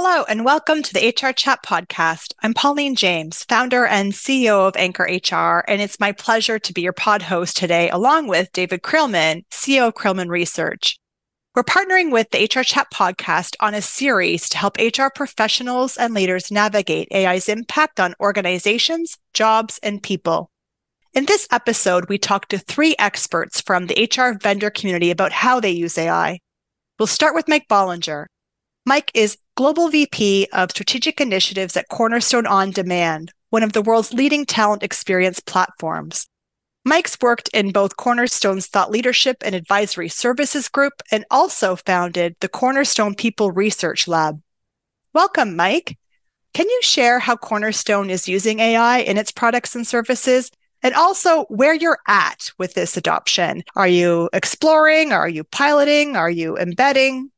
Hello, and welcome to the HR Chat Podcast. I'm Pauline James, founder and CEO of Anchor HR, and it's my pleasure to be your pod host today, along with David Creelman, CEO of Creelman Research. We're partnering with the HR Chat Podcast on a series to help HR professionals and leaders navigate AI's impact on organizations, jobs, and people. In this episode, we talk to three experts from the HR vendor community about how they use AI. We'll start with Mike Bollinger. Mike is Global VP of Strategic Initiatives at Cornerstone On Demand, one of the world's leading talent experience platforms. Mike's worked in both Cornerstone's thought leadership and advisory services group and also founded the Cornerstone People Research Lab. Welcome, Mike. Can you share how Cornerstone is using AI in its products and services and also where you're at with this adoption? Are you exploring? Are you piloting? Are you embedding?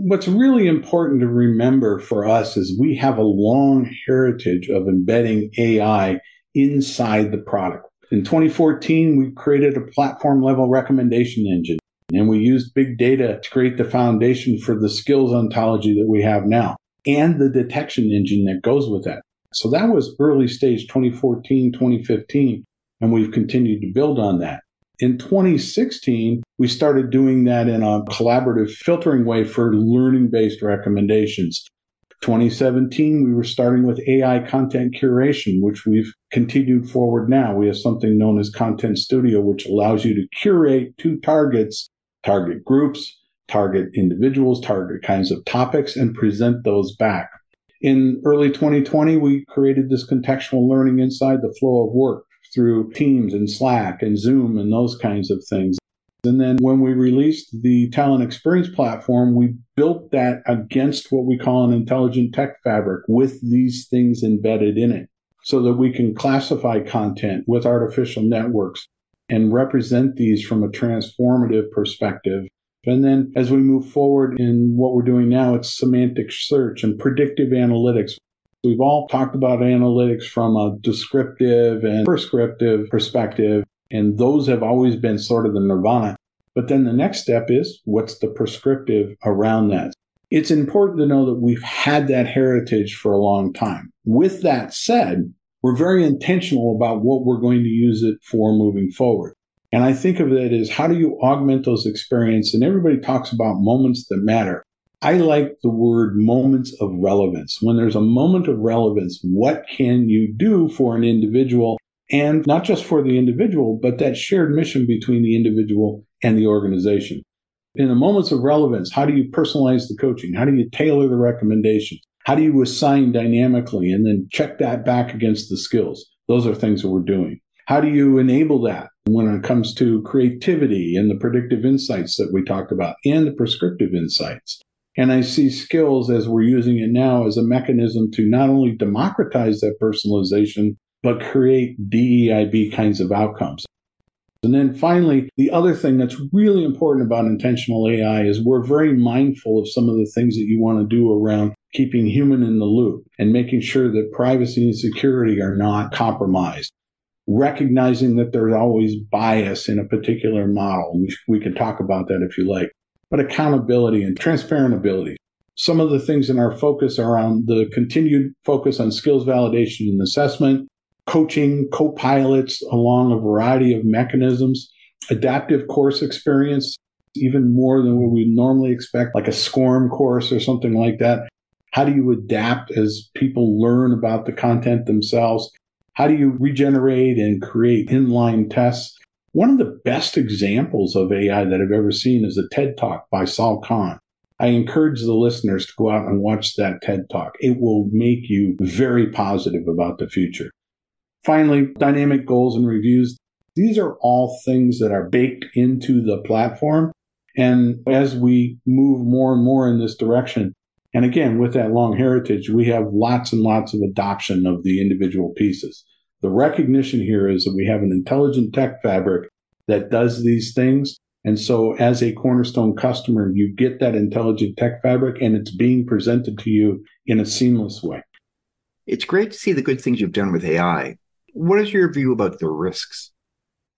What's really important to remember for us is we have a long heritage of embedding AI inside the product. In 2014, we created a platform level recommendation engine and we used big data to create the foundation for the skills ontology that we have now and the detection engine that goes with that. So that was early stage 2014, 2015, and we've continued to build on that. In 2016, we started doing that in a collaborative filtering way for learning based recommendations. 2017, we were starting with AI content curation, which we've continued forward now. We have something known as Content Studio, which allows you to curate two targets, target groups, target individuals, target kinds of topics, and present those back. In early 2020, we created this contextual learning inside the flow of work through Teams and Slack and Zoom and those kinds of things. And then when we released the talent experience platform, we built that against what we call an intelligent tech fabric with these things embedded in it so that we can classify content with artificial networks and represent these from a transformative perspective. And then as we move forward in what we're doing now, it's semantic search and predictive analytics. We've all talked about analytics from a descriptive and prescriptive perspective, and those have always been sort of the nirvana. But then the next step is what's the prescriptive around that? It's important to know that we've had that heritage for a long time. With that said, we're very intentional about what we're going to use it for moving forward. And I think of it as how do you augment those experiences? And everybody talks about moments that matter. I like the word moments of relevance. When there's a moment of relevance, what can you do for an individual? And not just for the individual, but that shared mission between the individual and the organization. In the moments of relevance, how do you personalize the coaching? How do you tailor the recommendations? How do you assign dynamically and then check that back against the skills? Those are things that we're doing. How do you enable that when it comes to creativity and the predictive insights that we talked about and the prescriptive insights? And I see skills as we're using it now as a mechanism to not only democratize that personalization, but create DEIB kinds of outcomes. And then finally, the other thing that's really important about intentional AI is we're very mindful of some of the things that you want to do around keeping human in the loop and making sure that privacy and security are not compromised. Recognizing that there's always bias in a particular model. We, we can talk about that if you like but accountability and transparent ability. Some of the things in our focus are on the continued focus on skills validation and assessment, coaching, co-pilots along a variety of mechanisms, adaptive course experience, even more than what we normally expect, like a SCORM course or something like that. How do you adapt as people learn about the content themselves? How do you regenerate and create inline tests? One of the best examples of AI that I've ever seen is a TED Talk by Sal Khan. I encourage the listeners to go out and watch that TED Talk. It will make you very positive about the future. Finally, dynamic goals and reviews. These are all things that are baked into the platform. And as we move more and more in this direction, and again, with that long heritage, we have lots and lots of adoption of the individual pieces. The recognition here is that we have an intelligent tech fabric that does these things. And so as a cornerstone customer, you get that intelligent tech fabric and it's being presented to you in a seamless way. It's great to see the good things you've done with AI. What is your view about the risks?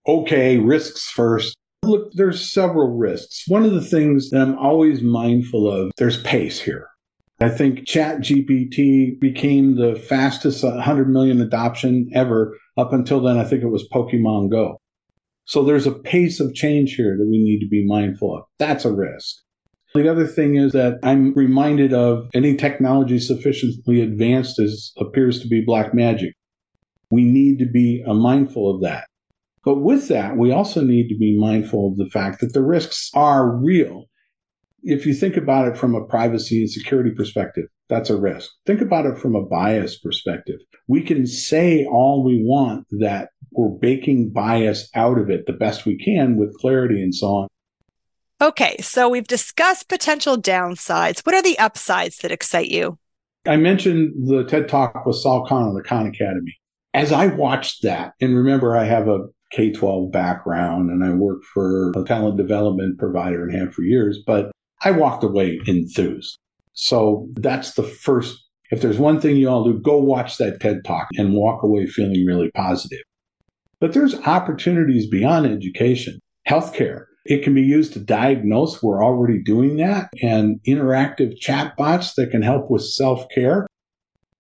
Okay, risks first. Look, there's several risks. One of the things that I'm always mindful of, there's pace here. I think Chat GPT became the fastest 100 million adoption ever. Up until then, I think it was Pokemon Go. So there's a pace of change here that we need to be mindful of. That's a risk. The other thing is that I'm reminded of any technology sufficiently advanced as appears to be black magic. We need to be uh, mindful of that. But with that, we also need to be mindful of the fact that the risks are real. If you think about it from a privacy and security perspective, that's a risk. Think about it from a bias perspective. We can say all we want that we're baking bias out of it the best we can with clarity and so on. Okay, so we've discussed potential downsides. What are the upsides that excite you? I mentioned the TED Talk with Sal Khan of the Khan Academy. As I watched that, and remember, I have a K 12 background and I worked for a talent development provider and have for years, but I walked away enthused. So that's the first. If there's one thing you all do, go watch that TED talk and walk away feeling really positive. But there's opportunities beyond education, healthcare. It can be used to diagnose. We're already doing that and interactive chatbots that can help with self care.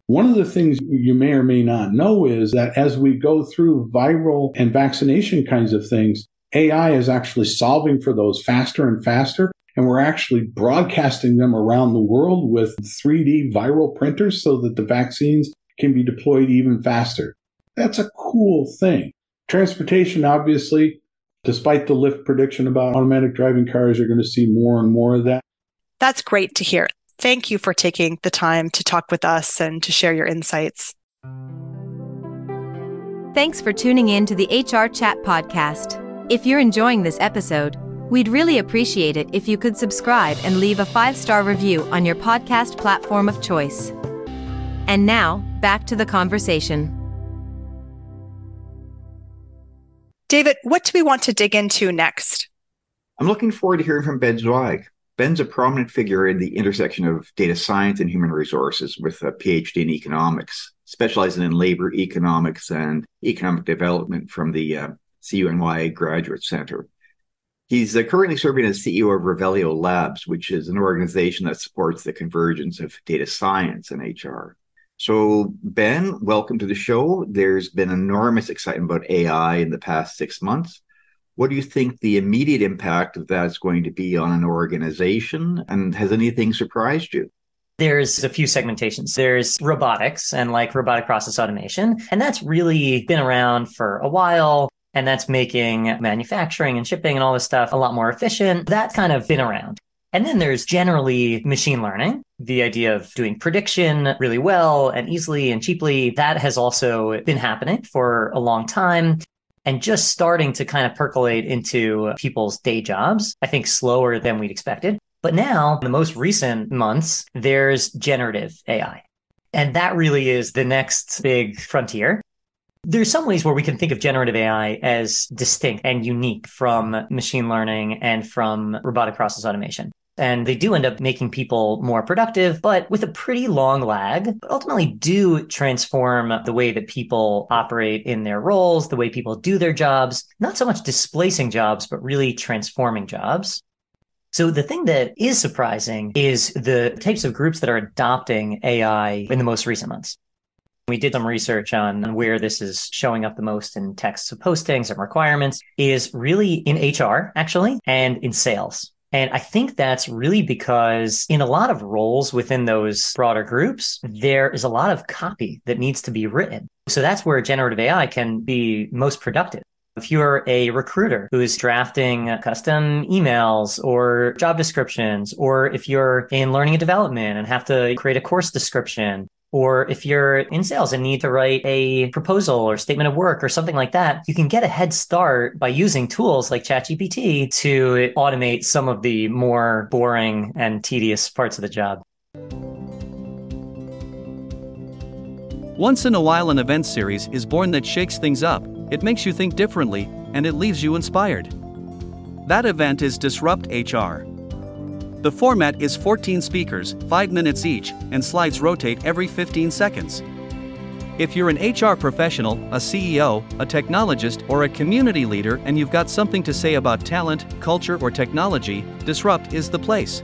One of the things you may or may not know is that as we go through viral and vaccination kinds of things, AI is actually solving for those faster and faster. And we're actually broadcasting them around the world with 3D viral printers so that the vaccines can be deployed even faster. That's a cool thing. Transportation, obviously, despite the Lyft prediction about automatic driving cars, you're going to see more and more of that. That's great to hear. Thank you for taking the time to talk with us and to share your insights. Thanks for tuning in to the HR Chat Podcast. If you're enjoying this episode, we'd really appreciate it if you could subscribe and leave a five star review on your podcast platform of choice. And now, back to the conversation. David, what do we want to dig into next? I'm looking forward to hearing from Ben Zweig. Ben's a prominent figure in the intersection of data science and human resources with a PhD in economics, specializing in labor economics and economic development from the uh, CUNY Graduate Center. He's uh, currently serving as CEO of Revelio Labs, which is an organization that supports the convergence of data science and HR. So, Ben, welcome to the show. There's been enormous excitement about AI in the past six months. What do you think the immediate impact of that is going to be on an organization? And has anything surprised you? There's a few segmentations. There's robotics and like robotic process automation. And that's really been around for a while. And that's making manufacturing and shipping and all this stuff a lot more efficient. That's kind of been around. And then there's generally machine learning, the idea of doing prediction really well and easily and cheaply. That has also been happening for a long time and just starting to kind of percolate into people's day jobs. I think slower than we'd expected. But now, in the most recent months, there's generative AI. And that really is the next big frontier. There's some ways where we can think of generative AI as distinct and unique from machine learning and from robotic process automation and they do end up making people more productive, but with a pretty long lag, but ultimately do transform the way that people operate in their roles, the way people do their jobs, not so much displacing jobs, but really transforming jobs. So the thing that is surprising is the types of groups that are adopting AI in the most recent months. We did some research on where this is showing up the most in texts of postings and requirements is really in HR, actually, and in sales. And I think that's really because in a lot of roles within those broader groups, there is a lot of copy that needs to be written. So that's where generative AI can be most productive. If you're a recruiter who is drafting custom emails or job descriptions, or if you're in learning and development and have to create a course description, or if you're in sales and need to write a proposal or statement of work or something like that, you can get a head start by using tools like ChatGPT to automate some of the more boring and tedious parts of the job. Once in a while, an event series is born that shakes things up, it makes you think differently, and it leaves you inspired. That event is Disrupt HR. The format is 14 speakers, 5 minutes each, and slides rotate every 15 seconds. If you're an HR professional, a CEO, a technologist, or a community leader and you've got something to say about talent, culture, or technology, Disrupt is the place.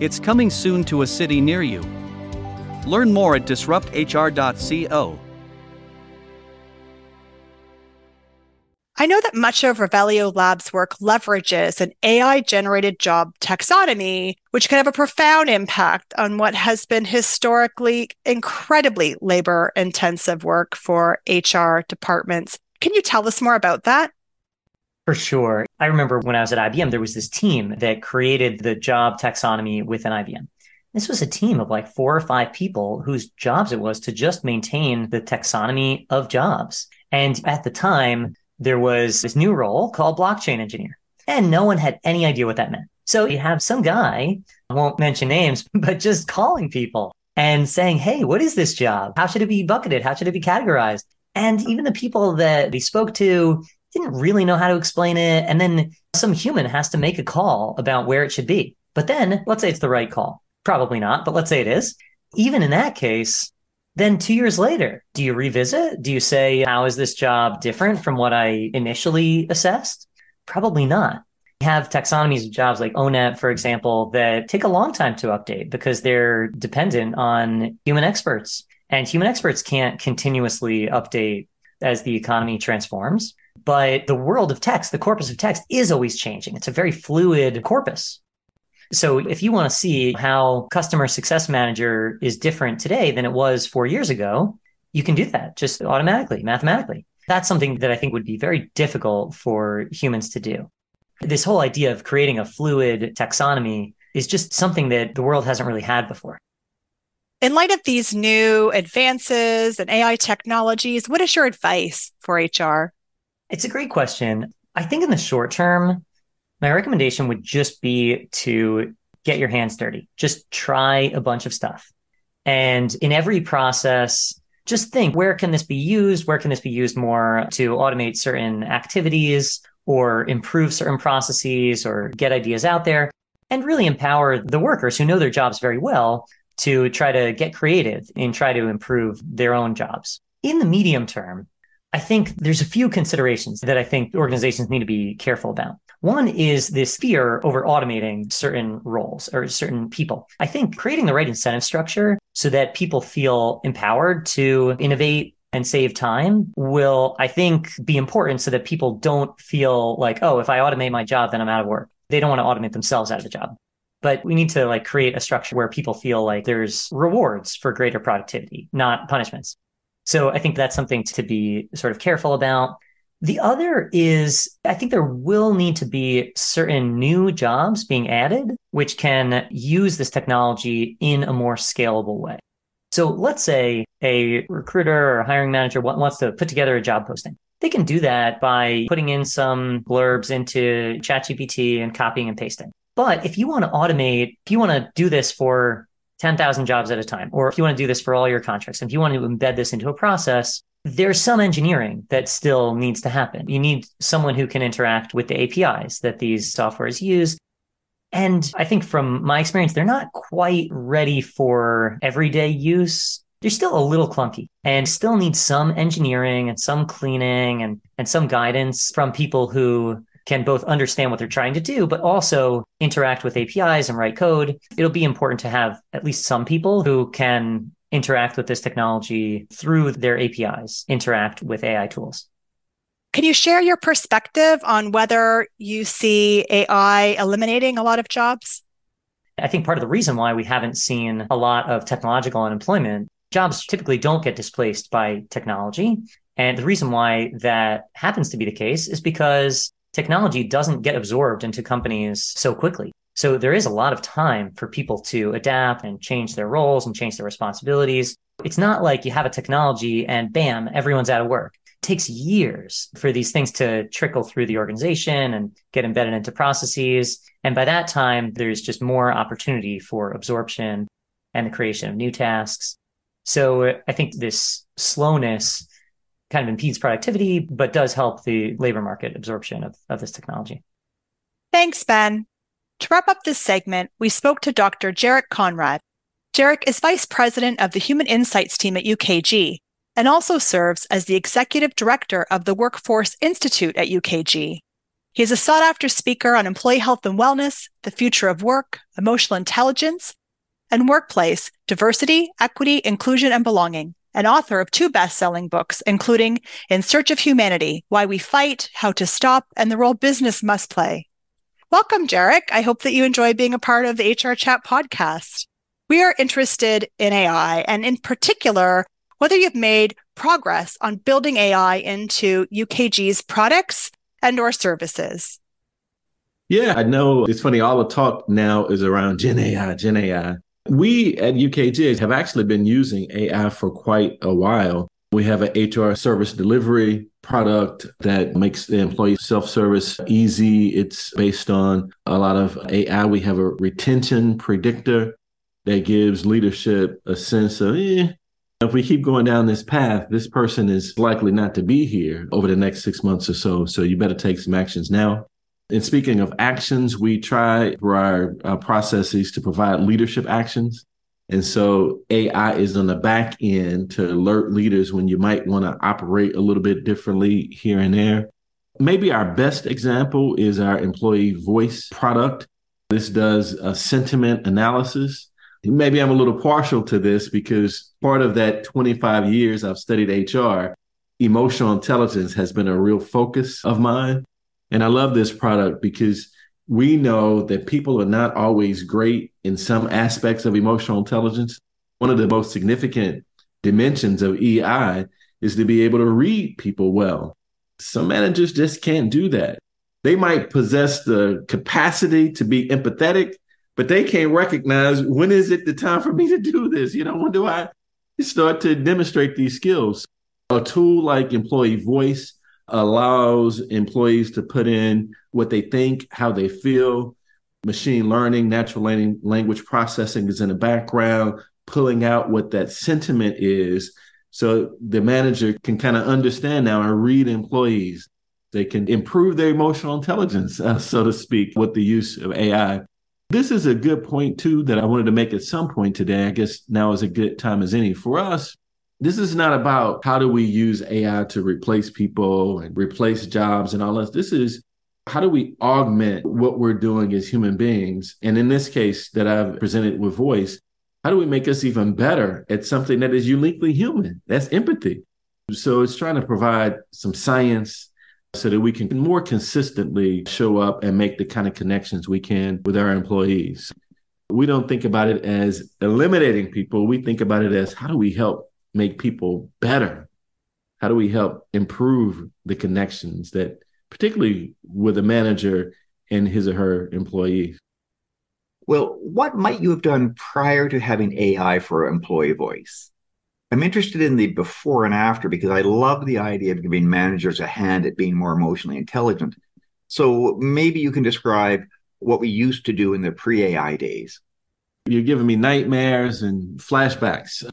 It's coming soon to a city near you. Learn more at disrupthr.co. I know that much of Revelio Labs work leverages an AI generated job taxonomy, which can have a profound impact on what has been historically incredibly labor intensive work for HR departments. Can you tell us more about that? For sure. I remember when I was at IBM, there was this team that created the job taxonomy within IBM. This was a team of like four or five people whose jobs it was to just maintain the taxonomy of jobs. And at the time, there was this new role called blockchain engineer, and no one had any idea what that meant. So you have some guy, I won't mention names, but just calling people and saying, Hey, what is this job? How should it be bucketed? How should it be categorized? And even the people that he spoke to didn't really know how to explain it. And then some human has to make a call about where it should be. But then let's say it's the right call. Probably not, but let's say it is. Even in that case, then two years later, do you revisit? Do you say, how is this job different from what I initially assessed? Probably not. We have taxonomies of jobs like ONET, for example, that take a long time to update because they're dependent on human experts. And human experts can't continuously update as the economy transforms. But the world of text, the corpus of text is always changing. It's a very fluid corpus. So if you want to see how customer success manager is different today than it was four years ago, you can do that just automatically, mathematically. That's something that I think would be very difficult for humans to do. This whole idea of creating a fluid taxonomy is just something that the world hasn't really had before. In light of these new advances and AI technologies, what is your advice for HR? It's a great question. I think in the short term, my recommendation would just be to get your hands dirty. Just try a bunch of stuff. And in every process, just think where can this be used? Where can this be used more to automate certain activities or improve certain processes or get ideas out there and really empower the workers who know their jobs very well to try to get creative and try to improve their own jobs. In the medium term, I think there's a few considerations that I think organizations need to be careful about. One is this fear over automating certain roles or certain people. I think creating the right incentive structure so that people feel empowered to innovate and save time will, I think, be important so that people don't feel like, oh, if I automate my job, then I'm out of work. They don't want to automate themselves out of the job. But we need to like create a structure where people feel like there's rewards for greater productivity, not punishments. So I think that's something to be sort of careful about. The other is I think there will need to be certain new jobs being added, which can use this technology in a more scalable way. So let's say a recruiter or hiring manager wants to put together a job posting. They can do that by putting in some blurbs into ChatGPT and copying and pasting. But if you want to automate, if you want to do this for 10,000 jobs at a time, or if you want to do this for all your contracts, if you want to embed this into a process, there's some engineering that still needs to happen. You need someone who can interact with the APIs that these softwares use. And I think from my experience, they're not quite ready for everyday use. They're still a little clunky and still need some engineering and some cleaning and, and some guidance from people who can both understand what they're trying to do, but also interact with APIs and write code. It'll be important to have at least some people who can interact with this technology through their APIs, interact with AI tools. Can you share your perspective on whether you see AI eliminating a lot of jobs? I think part of the reason why we haven't seen a lot of technological unemployment, jobs typically don't get displaced by technology. And the reason why that happens to be the case is because technology doesn't get absorbed into companies so quickly. So there is a lot of time for people to adapt and change their roles and change their responsibilities. It's not like you have a technology and bam, everyone's out of work. It takes years for these things to trickle through the organization and get embedded into processes. And by that time, there's just more opportunity for absorption and the creation of new tasks. So I think this slowness kind of impedes productivity, but does help the labor market absorption of, of this technology. Thanks, Ben. To wrap up this segment, we spoke to Dr. Jarik Conrad. Jarik is Vice President of the Human Insights team at UKG and also serves as the Executive Director of the Workforce Institute at UKG. He is a sought after speaker on employee health and wellness, the future of work, emotional intelligence, and workplace diversity, equity, inclusion, and belonging, and author of two best selling books, including In Search of Humanity Why We Fight, How to Stop, and the Role Business Must Play. Welcome, Jarik. I hope that you enjoy being a part of the HR Chat podcast. We are interested in AI and, in particular, whether you've made progress on building AI into UKG's products and or services. Yeah, I know it's funny. All the talk now is around Gen AI, Gen AI. We at UKG have actually been using AI for quite a while. We have an HR service delivery product that makes the employee self service easy. It's based on a lot of AI. We have a retention predictor that gives leadership a sense of, eh, if we keep going down this path, this person is likely not to be here over the next six months or so. So you better take some actions now. And speaking of actions, we try through our uh, processes to provide leadership actions. And so AI is on the back end to alert leaders when you might want to operate a little bit differently here and there. Maybe our best example is our employee voice product. This does a sentiment analysis. Maybe I'm a little partial to this because part of that 25 years I've studied HR, emotional intelligence has been a real focus of mine. And I love this product because we know that people are not always great in some aspects of emotional intelligence. One of the most significant dimensions of EI is to be able to read people well. Some managers just can't do that. They might possess the capacity to be empathetic, but they can't recognize when is it the time for me to do this? You know, when do I start to demonstrate these skills? A tool like employee voice allows employees to put in what they think, how they feel. Machine learning, natural language processing is in the background, pulling out what that sentiment is. So the manager can kind of understand now and read employees. They can improve their emotional intelligence, uh, so to speak, with the use of AI. This is a good point, too, that I wanted to make at some point today. I guess now is a good time as any for us this is not about how do we use AI to replace people and replace jobs and all this. This is how do we augment what we're doing as human beings? And in this case that I've presented with voice, how do we make us even better at something that is uniquely human? That's empathy. So it's trying to provide some science so that we can more consistently show up and make the kind of connections we can with our employees. We don't think about it as eliminating people. We think about it as how do we help make people better? How do we help improve the connections that, particularly with a manager and his or her employees? Well, what might you have done prior to having AI for employee voice? I'm interested in the before and after because I love the idea of giving managers a hand at being more emotionally intelligent. So maybe you can describe what we used to do in the pre AI days. You're giving me nightmares and flashbacks.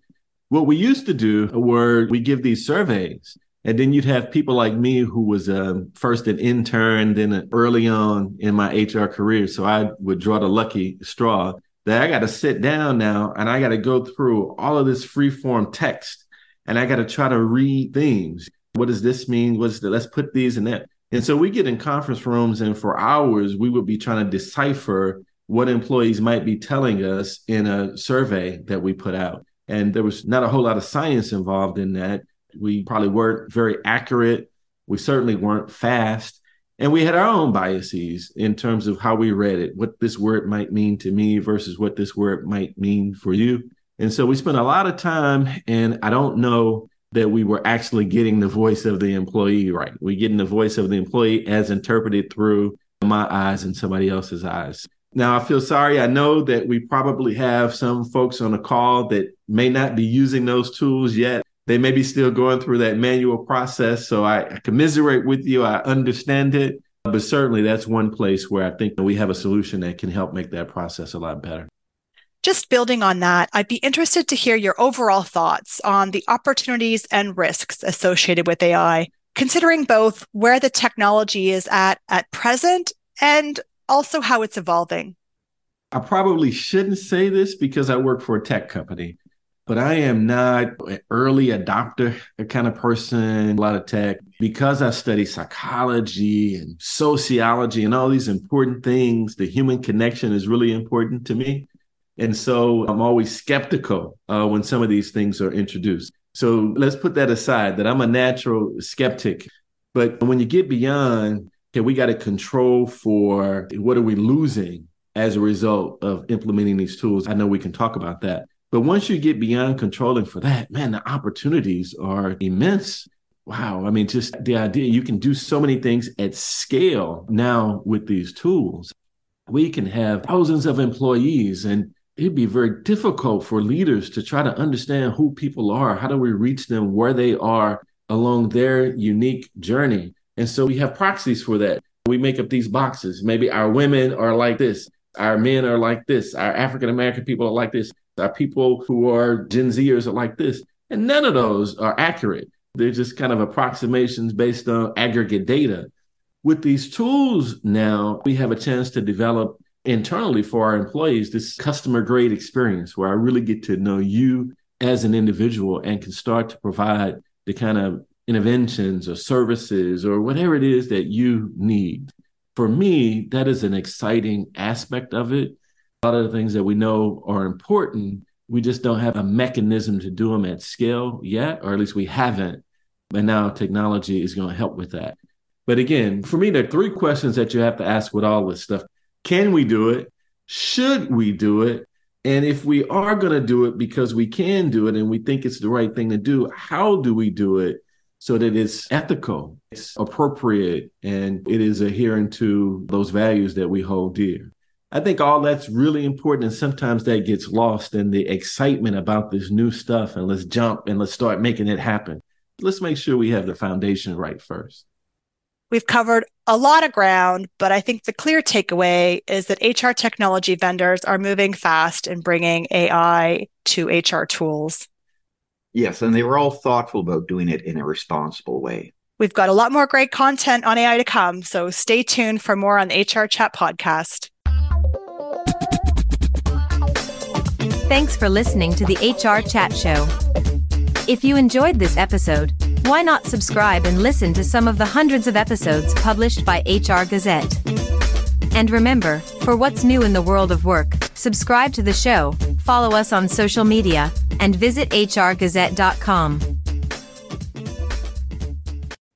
What we used to do were we give these surveys, and then you'd have people like me who was um, first an intern, then early on in my HR career. So I would draw the lucky straw that I got to sit down now and I got to go through all of this free form text and I got to try to read things. What does this mean? What's the, let's put these in that. And so we get in conference rooms and for hours we would be trying to decipher what employees might be telling us in a survey that we put out. And there was not a whole lot of science involved in that. We probably weren't very accurate. We certainly weren't fast. And we had our own biases in terms of how we read it, what this word might mean to me versus what this word might mean for you. And so we spent a lot of time, and I don't know that we were actually getting the voice of the employee right. We're getting the voice of the employee as interpreted through my eyes and somebody else's eyes. Now, I feel sorry. I know that we probably have some folks on the call that may not be using those tools yet. They may be still going through that manual process. So I, I commiserate with you. I understand it. But certainly that's one place where I think we have a solution that can help make that process a lot better. Just building on that, I'd be interested to hear your overall thoughts on the opportunities and risks associated with AI, considering both where the technology is at at present and also how it's evolving. I probably shouldn't say this because I work for a tech company, but I am not an early adopter kind of person, a lot of tech. Because I study psychology and sociology and all these important things, the human connection is really important to me. And so I'm always skeptical uh, when some of these things are introduced. So let's put that aside that I'm a natural skeptic. But when you get beyond, okay, we got to control for what are we losing as a result of implementing these tools? I know we can talk about that. But once you get beyond controlling for that, man, the opportunities are immense. Wow. I mean, just the idea you can do so many things at scale now with these tools. We can have thousands of employees, and it'd be very difficult for leaders to try to understand who people are. How do we reach them where they are along their unique journey? And so we have proxies for that. We make up these boxes. Maybe our women are like this, our men are like this, our African American people are like this. Our people who are Gen Zers are like this. And none of those are accurate. They're just kind of approximations based on aggregate data. With these tools now, we have a chance to develop internally for our employees this customer grade experience where I really get to know you as an individual and can start to provide the kind of interventions or services or whatever it is that you need. For me, that is an exciting aspect of it a lot of the things that we know are important, we just don't have a mechanism to do them at scale yet, or at least we haven't. And now technology is going to help with that. But again, for me, there are three questions that you have to ask with all this stuff. Can we do it? Should we do it? And if we are going to do it because we can do it and we think it's the right thing to do, how do we do it so that it's ethical, it's appropriate, and it is adhering to those values that we hold dear? I think all that's really important. And sometimes that gets lost in the excitement about this new stuff. And let's jump and let's start making it happen. Let's make sure we have the foundation right first. We've covered a lot of ground, but I think the clear takeaway is that HR technology vendors are moving fast in bringing AI to HR tools. Yes, and they were all thoughtful about doing it in a responsible way. We've got a lot more great content on AI to come, so stay tuned for more on the HR Chat podcast. Thanks for listening to the HR Chat Show. If you enjoyed this episode, why not subscribe and listen to some of the hundreds of episodes published by HR Gazette? And remember, for what's new in the world of work, subscribe to the show, follow us on social media, and visit hrgazette.com.